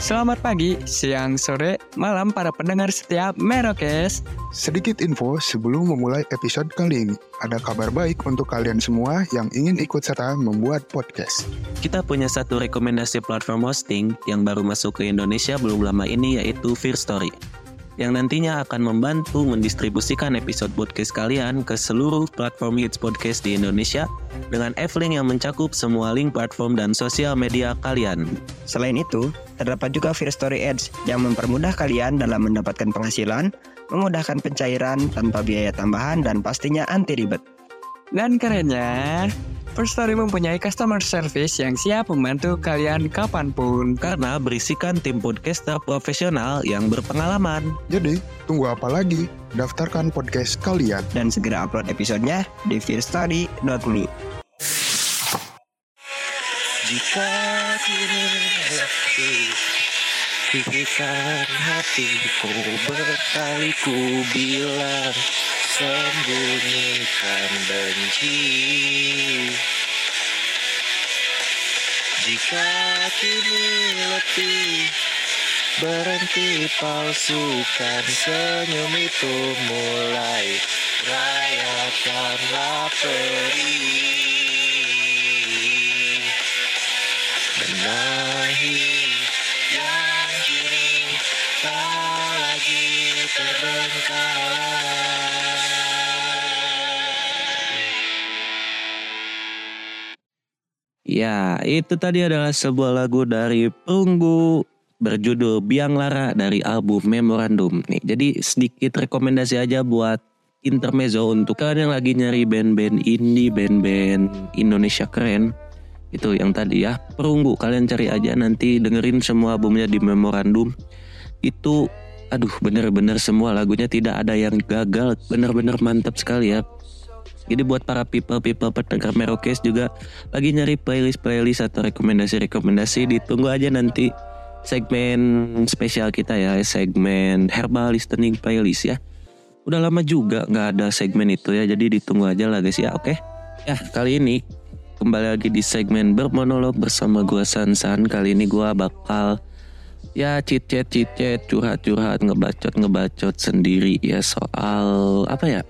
Selamat pagi, siang, sore, malam para pendengar setiap Merokes. Sedikit info sebelum memulai episode kali ini. Ada kabar baik untuk kalian semua yang ingin ikut serta membuat podcast. Kita punya satu rekomendasi platform hosting yang baru masuk ke Indonesia belum lama ini yaitu Fear Story yang nantinya akan membantu mendistribusikan episode podcast kalian ke seluruh platform hits podcast di Indonesia dengan F-Link yang mencakup semua link platform dan sosial media kalian. Selain itu, terdapat juga Fear Story Ads yang mempermudah kalian dalam mendapatkan penghasilan, memudahkan pencairan tanpa biaya tambahan dan pastinya anti ribet. Dan kerennya, First Story mempunyai customer service yang siap membantu kalian kapan pun. Karena berisikan tim podcaster profesional yang berpengalaman. Jadi, tunggu apa lagi? Daftarkan podcast kalian. Dan segera upload episodenya di fearstory.me. Jika kini letih Pikiran hatiku berkali ku bilang Sembunyikan benci. Jika kini letih Berhenti palsukan senyum itu mulai. Rayakanlah perih Benahi yang kini tak lagi terbengkalai. Ya, itu tadi adalah sebuah lagu dari Perunggu berjudul Biang Lara dari album Memorandum. Nih, jadi sedikit rekomendasi aja buat intermezzo untuk kalian yang lagi nyari band-band indie, band-band Indonesia keren. Itu yang tadi ya perunggu kalian cari aja nanti dengerin semua albumnya di memorandum. Itu aduh bener-bener semua lagunya tidak ada yang gagal. Bener-bener mantap sekali ya jadi buat para people-people pendengar Merokes juga lagi nyari playlist-playlist atau rekomendasi-rekomendasi ditunggu aja nanti segmen spesial kita ya segmen herbal listening playlist ya. Udah lama juga nggak ada segmen itu ya jadi ditunggu aja lah guys ya oke? Ya kali ini kembali lagi di segmen bermonolog bersama gua Sansan. Kali ini gua bakal ya cicet cicet curhat curhat ngebacot ngebacot sendiri ya soal apa ya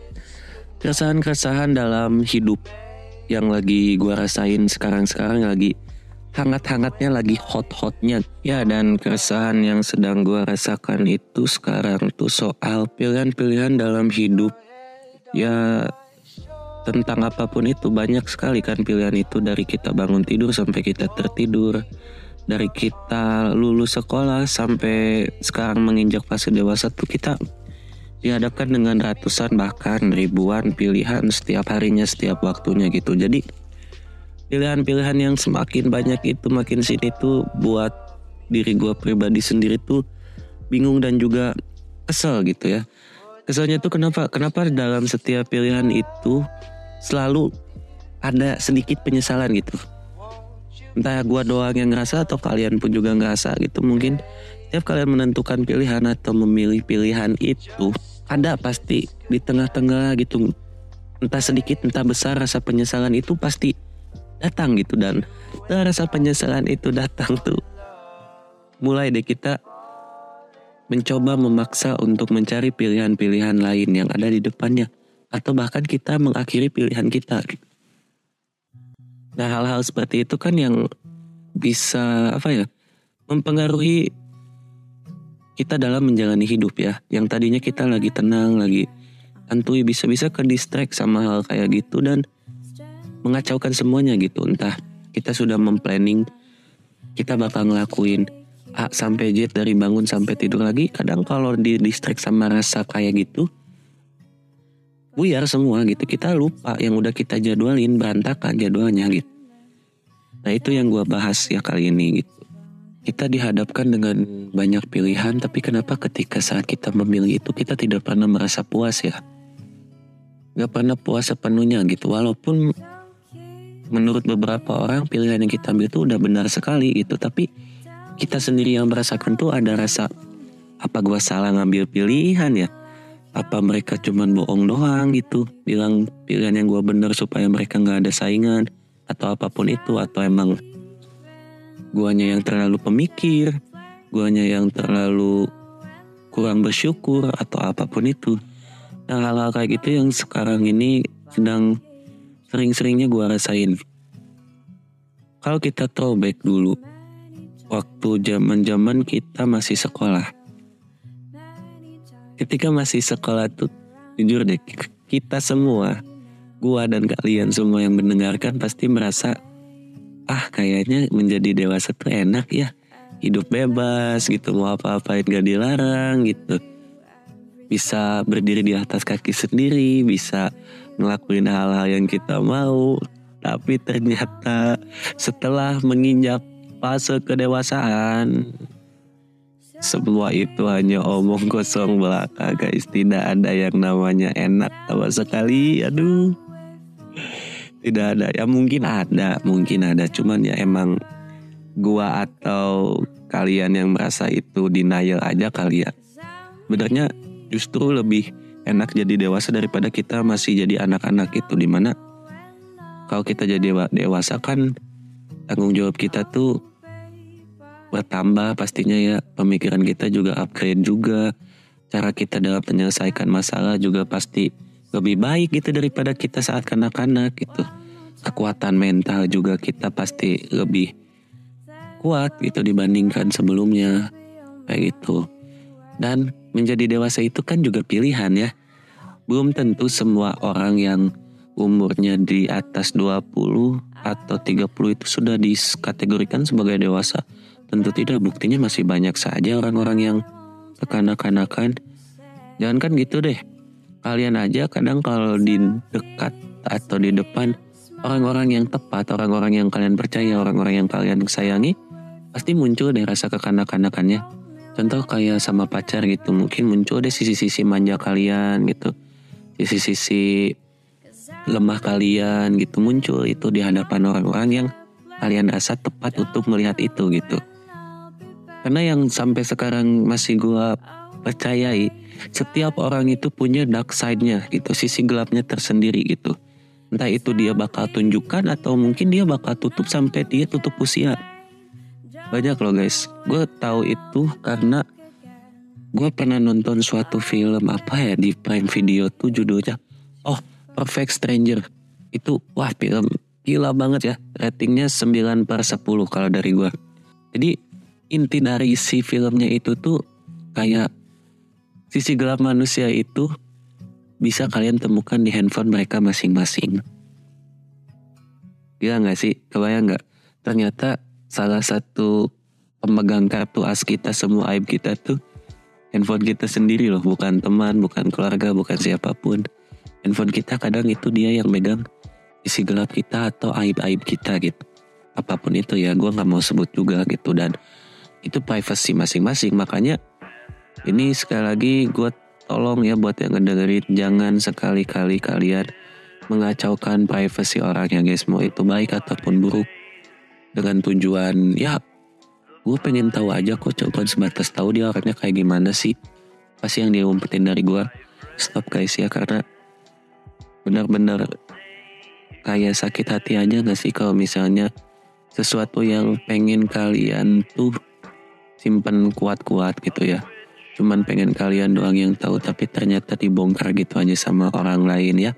keresahan keresahan dalam hidup yang lagi gua rasain sekarang sekarang lagi hangat hangatnya lagi hot hotnya ya dan keresahan yang sedang gua rasakan itu sekarang tuh soal pilihan pilihan dalam hidup. Ya tentang apa pun itu banyak sekali kan pilihan itu. Dari kita bangun tidur sampai kita tertidur. Dari kita lulus sekolah sampai sekarang menginjak fase dewasa tuh kita dihadapkan dengan ratusan bahkan ribuan pilihan setiap harinya setiap waktunya gitu. Jadi pilihan-pilihan yang semakin banyak itu makin sini tuh buat diri gue pribadi sendiri tuh bingung dan juga kesel gitu ya. Keselnya tuh kenapa? Kenapa dalam setiap pilihan itu selalu ada sedikit penyesalan gitu? Entah gua doang yang ngerasa atau kalian pun juga ngerasa gitu. Mungkin setiap kalian menentukan pilihan atau memilih pilihan itu ada pasti di tengah-tengah gitu. Entah sedikit entah besar rasa penyesalan itu pasti datang gitu. Dan rasa penyesalan itu datang tuh mulai deh kita mencoba memaksa untuk mencari pilihan-pilihan lain yang ada di depannya. Atau bahkan kita mengakhiri pilihan kita. Nah hal-hal seperti itu kan yang bisa apa ya mempengaruhi kita dalam menjalani hidup ya. Yang tadinya kita lagi tenang, lagi santuy bisa-bisa ke distract sama hal kayak gitu dan mengacaukan semuanya gitu. Entah kita sudah memplanning kita bakal ngelakuin A sampai Z dari bangun sampai tidur lagi. Kadang kalau di distract sama rasa kayak gitu, buyar semua gitu. Kita lupa yang udah kita jadwalin berantakan jadwalnya gitu. Nah itu yang gue bahas ya kali ini gitu. Kita dihadapkan dengan banyak pilihan, tapi kenapa ketika saat kita memilih itu kita tidak pernah merasa puas ya? Gak pernah puas sepenuhnya gitu. Walaupun menurut beberapa orang pilihan yang kita ambil itu udah benar sekali gitu, tapi kita sendiri yang merasakan tuh ada rasa apa gue salah ngambil pilihan ya apa mereka cuman bohong doang gitu bilang pilihan yang gue bener supaya mereka nggak ada saingan atau apa pun itu atau emang guanya yang terlalu pemikir guanya yang terlalu kurang bersyukur atau apa pun itu. Nah hal-hal kayak gitu yang sekarang ini sedang sering-seringnya gua rasain. Kalau kita throwback dulu, waktu zaman-zaman kita masih sekolah. Ketika masih sekolah tuh, jujur deh, kita semua, gua dan kalian semua yang mendengarkan pasti merasa, ah kayaknya menjadi dewasa tuh enak ya. Hidup bebas gitu, mau apa-apain gak dilarang gitu. Bisa berdiri di atas kaki sendiri, bisa ngelakuin hal-hal yang kita mau. Tapi ternyata setelah menginjak fase kedewasaan, semua itu hanya omong kosong belaka guys Tidak ada yang namanya enak sama sekali Aduh Tidak ada. Ya mungkin ada Mungkin ada. Cuman ya emang Gua atau kalian yang merasa itu denial aja kali ya. Justru lebih enak jadi dewasa daripada kita masih jadi anak-anak itu. Di mana kalau kita jadi dewasa kan tanggung jawab kita tuh bertambah pastinya ya. Pemikiran kita juga upgrade juga. Cara kita dalam menyelesaikan masalah juga pasti lebih baik gitu daripada kita saat kanak-kanak gitu. Kekuatan mental juga kita pasti lebih kuat gitu dibandingkan sebelumnya. Kayak gitu. Dan menjadi dewasa itu kan juga pilihan ya. Belum tentu semua orang yang umurnya di atas 20 atau 30 itu sudah dikategorikan sebagai dewasa. Tentu tidak, buktinya masih banyak saja orang-orang yang kekanak-kanakan. Jangan kan gitu deh. Kalian aja kadang kalau di dekat atau di depan orang-orang yang tepat, orang-orang yang kalian percaya, orang-orang yang kalian sayangi, pasti muncul deh rasa kekanak-kanakannya. Contoh kayak sama pacar gitu, mungkin muncul deh sisi-sisi manja kalian gitu. Sisi-sisi lemah kalian gitu muncul itu di hadapan orang-orang yang kalian rasa tepat untuk melihat itu gitu. Karena yang sampai sekarang masih gue percayai, setiap orang itu punya dark side-nya gitu, sisi gelapnya tersendiri gitu. Entah itu dia bakal tunjukkan atau mungkin dia bakal tutup sampai dia tutup usia. Banyak loh guys, gue tahu itu karena gue pernah nonton suatu film apa ya di Prime Video tuh judulnya Oh Perfect Stranger. Itu wah film gila banget ya, ratingnya 9 per 10 kalau dari gue. Jadi inti dari isi filmnya itu tuh kayak sisi gelap manusia itu bisa kalian temukan di handphone mereka masing-masing. Gila gak sih? Kebayang gak? Ternyata salah satu pemegang kartu as kita semua aib kita tuh handphone kita sendiri loh. Bukan teman, bukan keluarga, bukan siapa pun. Handphone kita kadang itu dia yang megang isi gelap kita atau aib-aib kita gitu. Apa pun itu ya, gue gak mau sebut juga gitu. Dan itu privacy masing-masing makanya ini sekali lagi gue tolong ya buat yang ngedengerin jangan sekali-kali kalian mengacaukan privacy orang yang guys mau itu baik ataupun buruk dengan tujuan ya gue pengen tahu aja kok coba sebatas tahu dia orangnya kayak gimana sih pasti yang dia umpetin dari gue stop guys ya karena benar-benar kayak sakit hati aja gak sih kalau misalnya sesuatu yang pengen kalian tuh simpen kuat-kuat gitu ya. Cuman pengen kalian doang yang tahu tapi ternyata dibongkar gitu aja sama orang lain ya.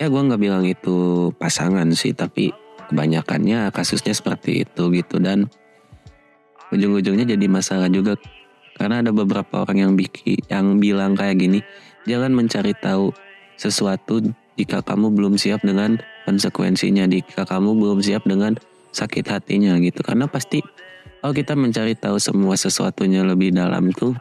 Ya gue nggak bilang itu pasangan sih tapi kebanyakannya kasusnya seperti itu gitu dan ujung-ujungnya jadi masalah juga karena ada beberapa orang yang bikin yang bilang kayak gini jangan mencari tahu sesuatu jika kamu belum siap dengan konsekuensinya jika kamu belum siap dengan sakit hatinya gitu karena pasti kalau kita mencari tahu semua sesuatunya lebih dalam tuh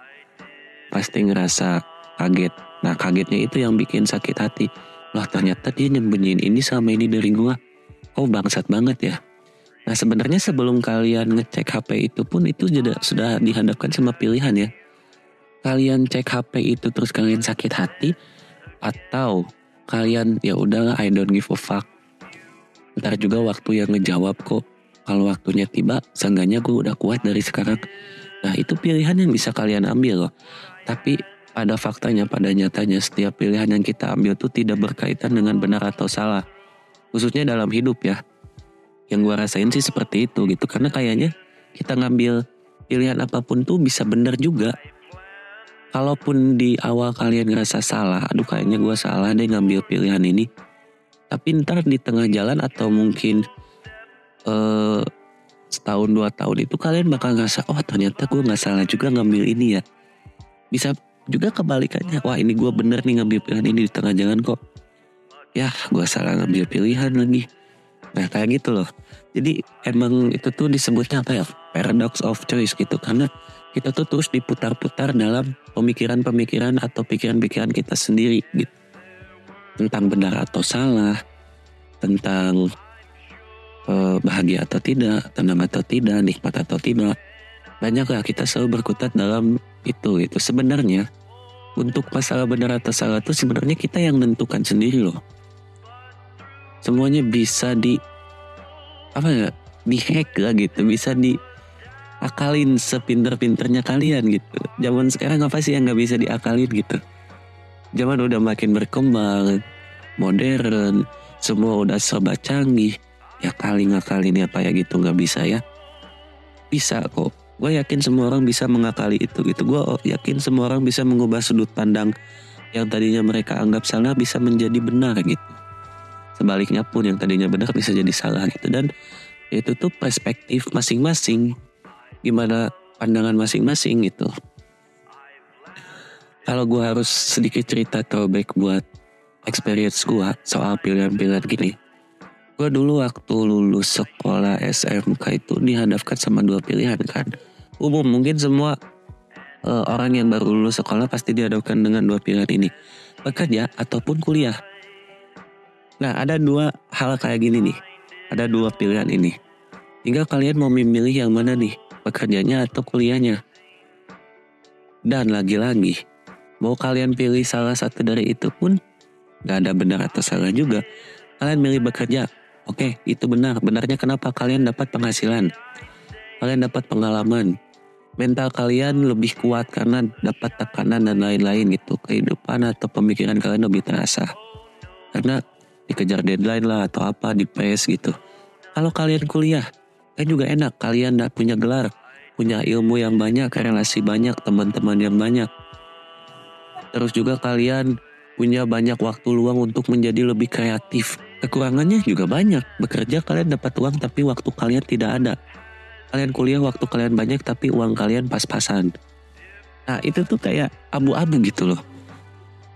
pasti ngerasa kaget. Nah kagetnya itu yang bikin sakit hati. Wah ternyata dia nyembunyiin ini sama ini dari gua. Oh bangsat banget ya. Nah sebenarnya sebelum kalian ngecek HP itu pun itu sudah dihadapkan sama pilihan ya. Kalian cek HP itu terus kalian sakit hati atau kalian ya udahlah I don't give a fuck. Ntar juga waktu yang ngejawab kok kalau waktunya tiba, seenggaknya gue udah kuat dari sekarang. Nah itu pilihan yang bisa kalian ambil loh. Tapi pada faktanya, pada nyatanya setiap pilihan yang kita ambil tuh tidak berkaitan dengan benar atau salah. Khususnya dalam hidup ya. Yang gue rasain sih seperti itu gitu. Karena kayaknya kita ngambil pilihan apa pun tuh bisa benar juga. Kalaupun di awal kalian ngerasa salah, aduh kayaknya gue salah deh ngambil pilihan ini. Tapi ntar di tengah jalan atau mungkin eh, setahun dua tahun itu kalian bakal ngerasa, oh ternyata gue nggak salah juga ngambil ini ya. Bisa juga kebalikannya, wah ini gue bener nih ngambil pilihan ini di tengah jalan kok. Ya gue salah ngambil pilihan lagi. Nah kayak gitu loh. Jadi emang itu tuh disebutnya apa ya? Paradox of choice gitu. Karena kita tuh terus diputar-putar dalam pemikiran-pemikiran atau pikiran-pikiran kita sendiri gitu. Tentang benar atau salah, tentang eh, bahagia atau tidak, tenang atau tidak, nikmat atau tidak. Banyak lah kita selalu berkutat dalam itu itu sebenarnya untuk masalah benar atau salah itu sebenarnya kita yang menentukan sendiri loh. Semuanya bisa di apa ya dihack lah gitu, bisa di akalin sepinter-pinternya kalian gitu. Zaman sekarang apa sih yang nggak bisa diakalin gitu? Zaman udah makin berkembang, modern, semua udah serba canggih. Ya kali ngakalin apa ya gitu nggak bisa ya? Bisa kok. Gue yakin semua orang bisa mengakali itu gitu. Gue yakin semua orang bisa mengubah sudut pandang yang tadinya mereka anggap salah bisa menjadi benar gitu. Sebaliknya pun yang tadinya benar bisa jadi salah gitu dan itu tuh perspektif masing-masing gimana pandangan masing-masing gitu. Kalau gue harus sedikit cerita throwback buat experience gue soal pilihan-pilihan gini. Gue dulu waktu lulus sekolah SMK itu dihadapkan sama dua pilihan kan. Umum mungkin semua eh, orang yang baru lulus sekolah pasti dihadapkan dengan dua pilihan ini. Bekerja ataupun kuliah. Nah ada dua hal kayak gini nih. Ada dua pilihan ini. Tinggal kalian mau memilih yang mana nih pekerjanya atau kuliahnya. Dan lagi-lagi, mau kalian pilih salah satu dari itu pun gak ada benar atau salah juga. Kalian milih bekerja, oke itu benar. Benarnya kenapa kalian dapat penghasilan, kalian dapat pengalaman, mental kalian lebih kuat karena dapat tekanan dan lain-lain gitu. Kehidupan atau pemikiran kalian lebih terasa. Karena dikejar deadline lah atau apa di press gitu. Kalau kalian kuliah, kan juga enak kalian udah punya gelar punya ilmu yang banyak relasi banyak teman-teman yang banyak terus juga kalian punya banyak waktu luang untuk menjadi lebih kreatif kekurangannya juga banyak bekerja kalian dapat uang tapi waktu kalian tidak ada kalian kuliah waktu kalian banyak tapi uang kalian pas-pasan nah itu tuh kayak abu-abu gitu loh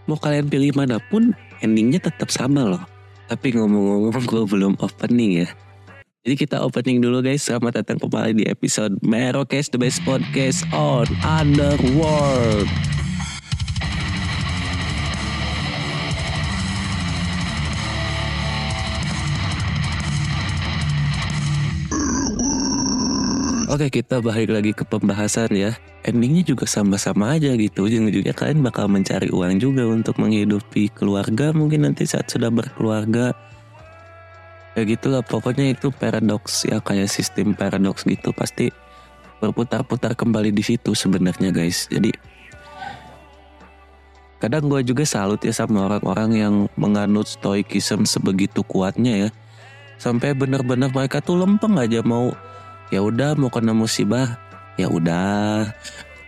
mau kalian pilih mana pun endingnya tetap sama loh tapi ngomong-ngomong gue belum opening ya jadi kita opening dulu guys. Selamat datang kembali di episode Merokes The Best Podcast on Underworld. Oke kita balik lagi ke pembahasan ya. Endingnya juga sama-sama aja gitu. Ujung-ujungnya kalian bakal mencari uang juga Untuk menghidupi keluarga Mungkin nanti saat sudah berkeluarga. Ya gitulah pokoknya itu paradoks ya kayak sistem paradoks gitu. Pasti berputar-putar kembali di situ sebenarnya guys. Jadi kadang gue juga salut ya sama orang-orang yang menganut stoikism sebegitu kuatnya ya. Sampai bener-bener mereka tuh lempeng aja mau ya udah mau kena musibah ya udah.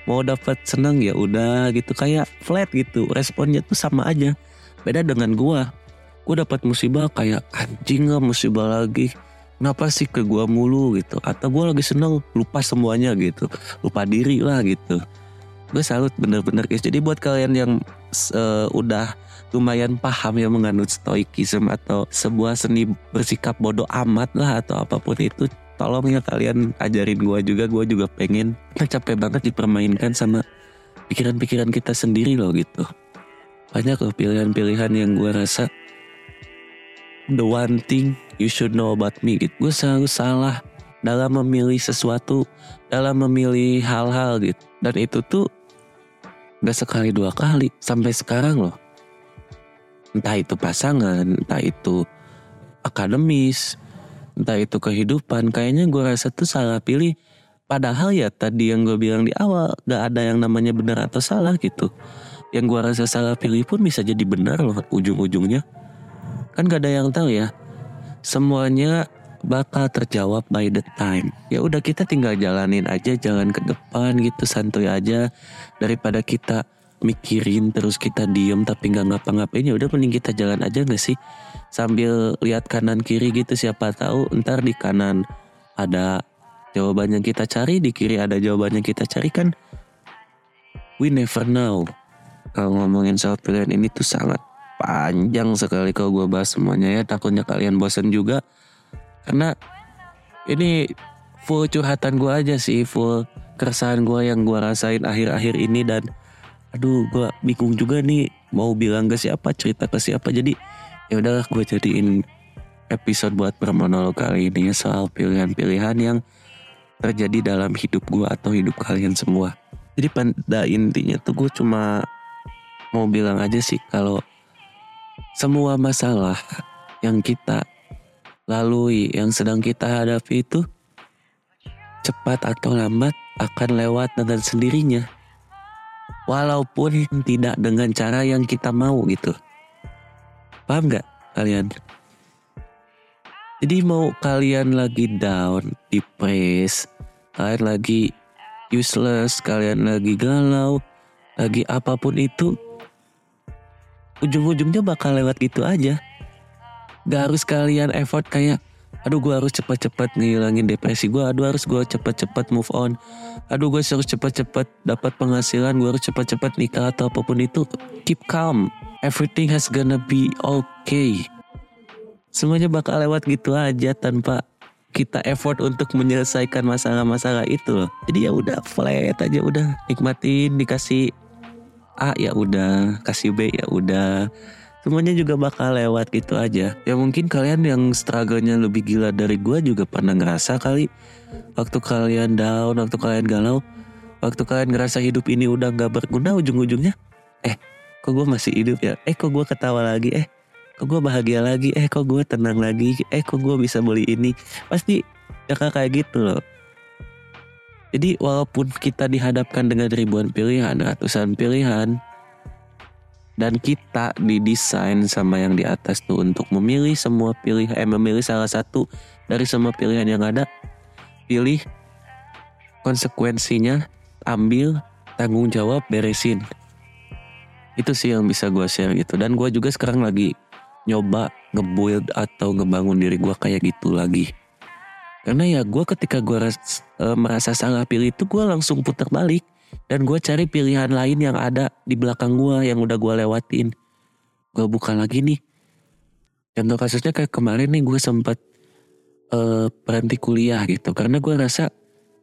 Mau dapat seneng ya udah gitu. Kayak flat gitu responnya tuh sama aja. Beda dengan gue gue dapat musibah kayak anjing lah musibah lagi. Kenapa sih ke gue mulu? gitu. Atau gue lagi seneng lupa semuanya gitu. Lupa diri lah gitu. Gue salut bener-bener guys. Jadi buat kalian yang uh, udah lumayan paham ya menganut stoikism atau sebuah seni bersikap bodoh amat lah atau apa pun itu tolong ya kalian ajarin gue juga gue juga pengen capek banget dipermainkan sama pikiran-pikiran kita sendiri loh gitu banyak loh pilihan-pilihan yang gue rasa the one thing you should know about me gitu. Gue selalu salah dalam memilih sesuatu, dalam memilih hal-hal gitu. Dan itu tuh gak sekali dua kali sampai sekarang loh. Entah itu pasangan, entah itu akademis, entah itu kehidupan. Kayaknya gue rasa tuh salah pilih. Padahal ya tadi yang gue bilang di awal gak ada yang namanya benar atau salah gitu. Yang gue rasa salah pilih pun bisa jadi benar loh ujung-ujungnya kan gak ada yang tahu ya semuanya bakal terjawab by the time. Ya udah kita tinggal jalanin aja jalan ke depan gitu santuy aja daripada kita mikirin terus kita diem tapi nggak ngapa-ngapain ya udah mending kita jalan aja nggak sih sambil lihat kanan kiri gitu siapa tahu ntar di kanan ada jawaban yang kita cari di kiri ada jawaban yang kita cari kan? We never know. Kalau ngomongin soal pilihan ini tuh sangat panjang sekali kalau gue bahas semuanya ya. Takutnya kalian bosan juga. Karena ini full curhatan gue aja sih full keresahan gue yang gue rasain akhir-akhir ini. Dan aduh gue bingung juga nih mau bilang ke siapa cerita ke siapa. Jadi ya udahlah gue jadiin episode buat bermonolog kali ini soal pilihan-pilihan yang terjadi dalam hidup gue atau hidup kalian semua jadi pada intinya tuh gue cuma mau bilang aja sih kalau semua masalah yang kita lalui yang sedang kita hadapi itu cepat atau lambat akan lewat dengan sendirinya walaupun tidak dengan cara yang kita mau gitu. Paham nggak kalian? Jadi mau kalian lagi down, depressed, kalian lagi useless, kalian lagi galau, lagi apa pun itu, ujung-ujungnya bakal lewat gitu aja. Gak harus kalian effort kayak aduh gue harus cepat-cepat ngilangin depresi gue aduh harus gue cepat-cepat move on. Aduh gue harus cepat-cepat dapat penghasilan. Gue harus cepat-cepat nikah atau apa pun itu. Keep calm. Everything has gonna be okay. Semuanya bakal lewat gitu aja tanpa kita effort untuk menyelesaikan masalah-masalah itu. Jadi ya udah flat aja udah. Nikmatin dikasih A ya udah kasih B ya udah semuanya juga bakal lewat gitu aja. Ya mungkin kalian yang struggle-nya lebih gila dari gue juga pernah ngerasa kali waktu kalian down, waktu kalian galau, waktu kalian ngerasa hidup ini udah nggak berguna ujung-ujungnya. Eh, kok gue masih hidup ya? Eh, kok gue ketawa lagi? Eh, kok gue bahagia lagi? Eh, kok gue tenang lagi? Eh, kok gue bisa beli ini? Pasti ya kayak gitu loh. Jadi walaupun kita dihadapkan dengan ribuan pilihan, ratusan pilihan, dan kita didesain sama yang di atas tuh untuk memilih semua pilih eh memilih salah satu dari semua pilihan yang ada. Pilih konsekuensinya ambil tanggung jawab beresin. Itu sih yang bisa gue share gitu. Dan gue juga sekarang lagi nyoba ngebuild atau ngebangun diri gue kayak gitu lagi. Karena ya gue ketika gue e, merasa salah pilih itu gue langsung putar balik dan gue cari pilihan lain yang ada di belakang gue yang udah gue lewatin. Gue buka lagi nih. Contoh kasusnya kayak kemarin nih gue sempat uh, berhenti kuliah gitu. Karena gue rasa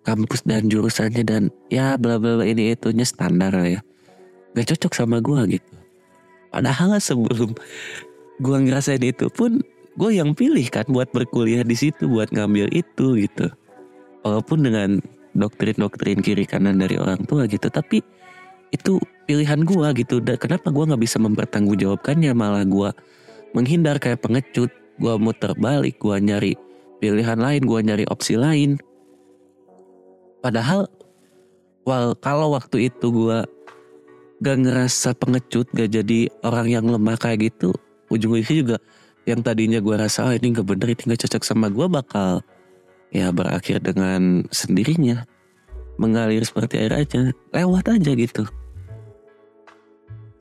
kampus dan jurusannya dan ya bla bla bla ini itunya standar lah ya. Gak cocok sama gue gitu. Padahal sebelum gue ngerasain itu pun gue yang pilih kan buat berkuliah di situ buat ngambil itu gitu. Walaupun dengan doktrin-doktrin kiri kanan dari orang tua gitu. Tapi itu pilihan gue gitu. Dan kenapa gue nggak bisa mempertanggungjawabkannya? Malah gue menghindar kayak pengecut. Gue muter balik gue nyari pilihan lain gue nyari opsi lain. Padahal wal kalau waktu itu gue gak ngerasa pengecut gak jadi orang yang lemah kayak gitu ujung-ujungnya juga yang tadinya gue rasa oh, ini gak bener ini gak cocok sama gue bakal ya berakhir dengan sendirinya. Mengalir seperti air aja lewat aja gitu.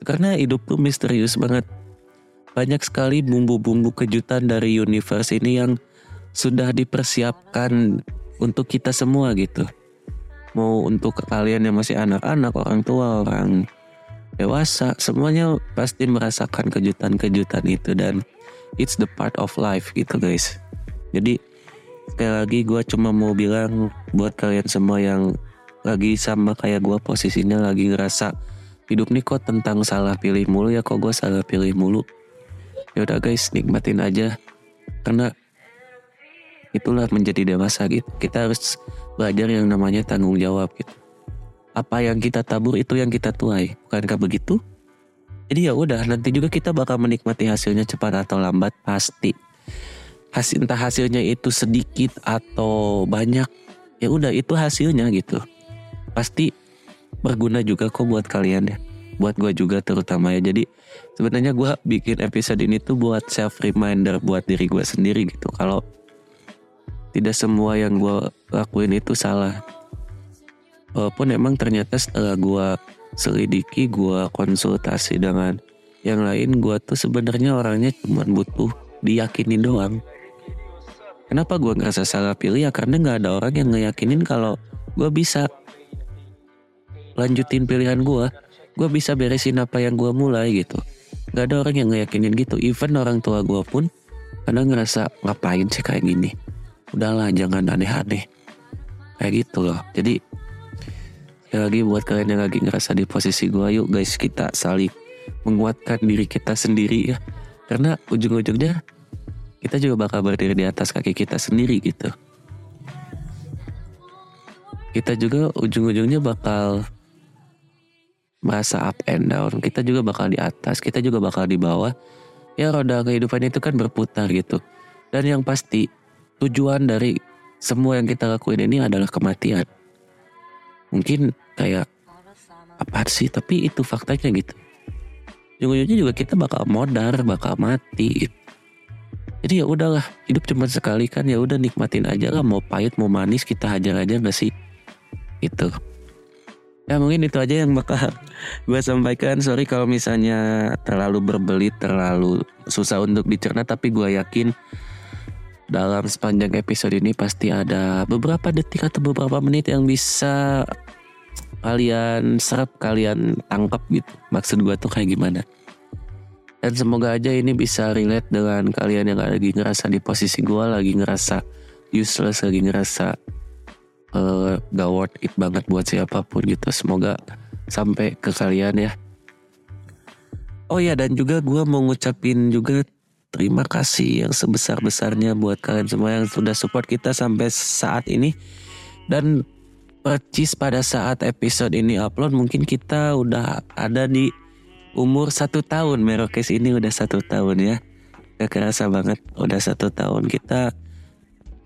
Karena hidup tuh misterius banget. Banyak sekali bumbu-bumbu kejutan dari universe ini yang sudah dipersiapkan untuk kita semua gitu. Mau untuk kalian yang masih anak-anak orang tua orang dewasa semuanya pasti merasakan kejutan-kejutan itu dan it's the part of life gitu guys. Jadi sekali lagi gue cuma mau bilang buat kalian semua yang lagi sama kayak gue posisinya lagi ngerasa hidup nih kok tentang salah pilih mulu ya kok gue salah pilih mulu. Ya udah guys nikmatin aja. Karena itulah menjadi dewasa gitu. Kita harus belajar yang namanya tanggung jawab gitu. Apa yang kita tabur itu yang kita tuai. Bukankah begitu? Jadi ya udah nanti juga kita bakal menikmati hasilnya cepat atau lambat pasti hasil entah hasilnya itu sedikit atau banyak ya udah itu hasilnya gitu. Pasti berguna juga kok buat kalian ya. Buat gue juga terutama ya. Jadi sebenarnya gue bikin episode ini tuh buat self reminder buat diri gue sendiri gitu. Kalau tidak semua yang gue lakuin itu salah. Walaupun emang ternyata setelah gue selidiki gue konsultasi dengan yang lain gue tuh sebenarnya orangnya cuma butuh diyakinin doang kenapa gue ngerasa salah pilih ya? Karena nggak ada orang yang ngeyakinin kalau gue bisa lanjutin pilihan gue gue bisa beresin apa yang gue mulai gitu. Gak ada orang yang ngeyakinin gitu. Even orang tua gue pun kadang ngerasa ngapain sih kayak gini? Udahlah jangan aneh-aneh. Kayak gitu loh. Jadi sekali lagi buat kalian yang lagi ngerasa di posisi gue yuk guys kita saling menguatkan diri kita sendiri ya. Karena ujung-ujungnya kita juga bakal berdiri di atas kaki kita sendiri gitu. Kita juga ujung-ujungnya bakal merasa up and down. Kita juga bakal di atas kita juga bakal di bawah. Ya roda kehidupan itu kan berputar gitu. Dan yang pasti tujuan dari semua yang kita lakuin ini adalah kematian. Mungkin kayak apa sih? Tapi itu faktanya gitu. Ujung-ujungnya juga kita bakal modar bakal mati gitu. Jadi ya udahlah hidup cuma sekali kan ya udah nikmatin aja lah mau pahit mau manis kita hajar aja gak sih itu Ya mungkin itu aja yang bakal gue sampaikan. Sorry kalau misalnya terlalu berbelit, terlalu susah untuk dicerna. Tapi gue yakin dalam sepanjang episode ini pasti ada beberapa detik atau beberapa menit yang bisa kalian serap, kalian tangkap gitu. Maksud gue tuh kayak gimana. Dan semoga aja ini bisa relate dengan kalian yang lagi ngerasa di posisi gue, lagi ngerasa useless, lagi ngerasa uh, gak worth it banget buat siapa pun gitu. Semoga sampai ke kalian ya. Oh ya dan juga gue mau ngucapin juga terima kasih yang sebesar-besarnya buat kalian semua yang sudah support kita sampai saat ini. Dan percis pada saat episode ini upload mungkin kita udah ada di umur satu tahun Merokes ini udah satu tahun ya. Gak kerasa banget udah satu tahun. Kita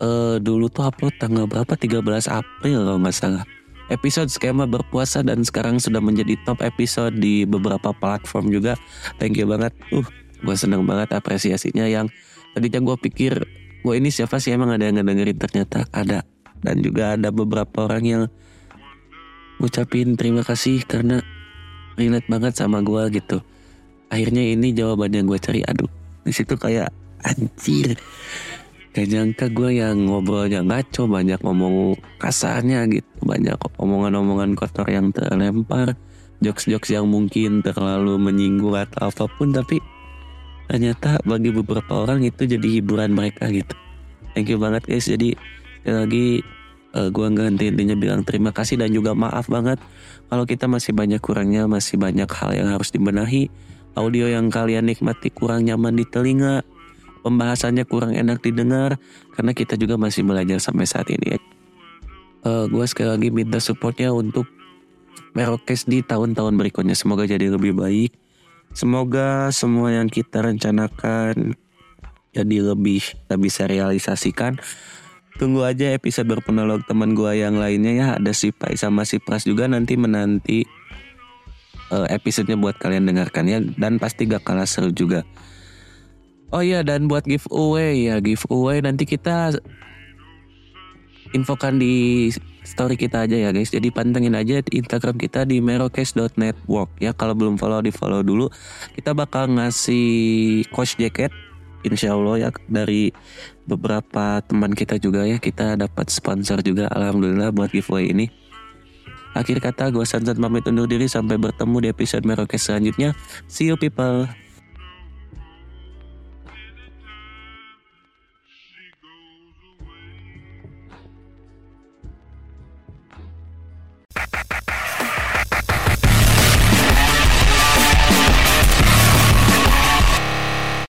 uh, dulu tuh upload tanggal berapa? 13 April kalau nggak salah. Episode skema berpuasa dan sekarang sudah menjadi top episode di beberapa platform juga. Thank you banget. Uh gue seneng banget apresiasinya yang tadinya gue pikir gue ini siapa sih? Emang ada yang ngedengerin ternyata ada. Dan juga ada beberapa orang yang ngucapin terima kasih karena relate banget sama gue gitu. Akhirnya ini jawaban yang gue cari aduh di situ kayak anjir. Gak nyangka gue yang ngobrolnya ngaco Banyak ngomong kasarnya gitu. Banyak omongan-omongan kotor yang terlempar Jokes-jokes yang mungkin terlalu menyinggung atau apa pun Tapi ternyata bagi beberapa orang itu jadi hiburan mereka gitu. Thank you banget guys. Jadi lagi uh, gue nggak henti-hentinya bilang terima kasih dan juga maaf banget Kalau kita masih banyak kurangnya Masih banyak hal yang harus dibenahi Audio yang kalian nikmati kurang nyaman di telinga pembahasannya kurang enak didengar karena kita juga masih belajar sampai saat ini. Uh, eh, gue sekali lagi minta supportnya untuk Merokes di tahun-tahun berikutnya semoga jadi lebih baik. Semoga semua yang kita rencanakan jadi lebih bisa realisasikan. Tunggu aja episode berpenolong teman gue yang lainnya ya ada si Pai sama si Pras juga nanti menanti uh, episodenya buat kalian dengarkan ya dan pasti gak kalah seru juga. Oh iya dan buat giveaway ya giveaway nanti kita infokan di story kita aja ya guys. Jadi pantengin aja di Instagram kita di merokes.network ya. Kalau belum follow di follow dulu. Kita bakal ngasih coach jacket Insya Allah ya dari beberapa teman kita juga ya kita dapat sponsor juga Alhamdulillah buat giveaway ini. Akhir kata gue Sansan pamit undur diri sampai bertemu di episode Merokes selanjutnya. See you people.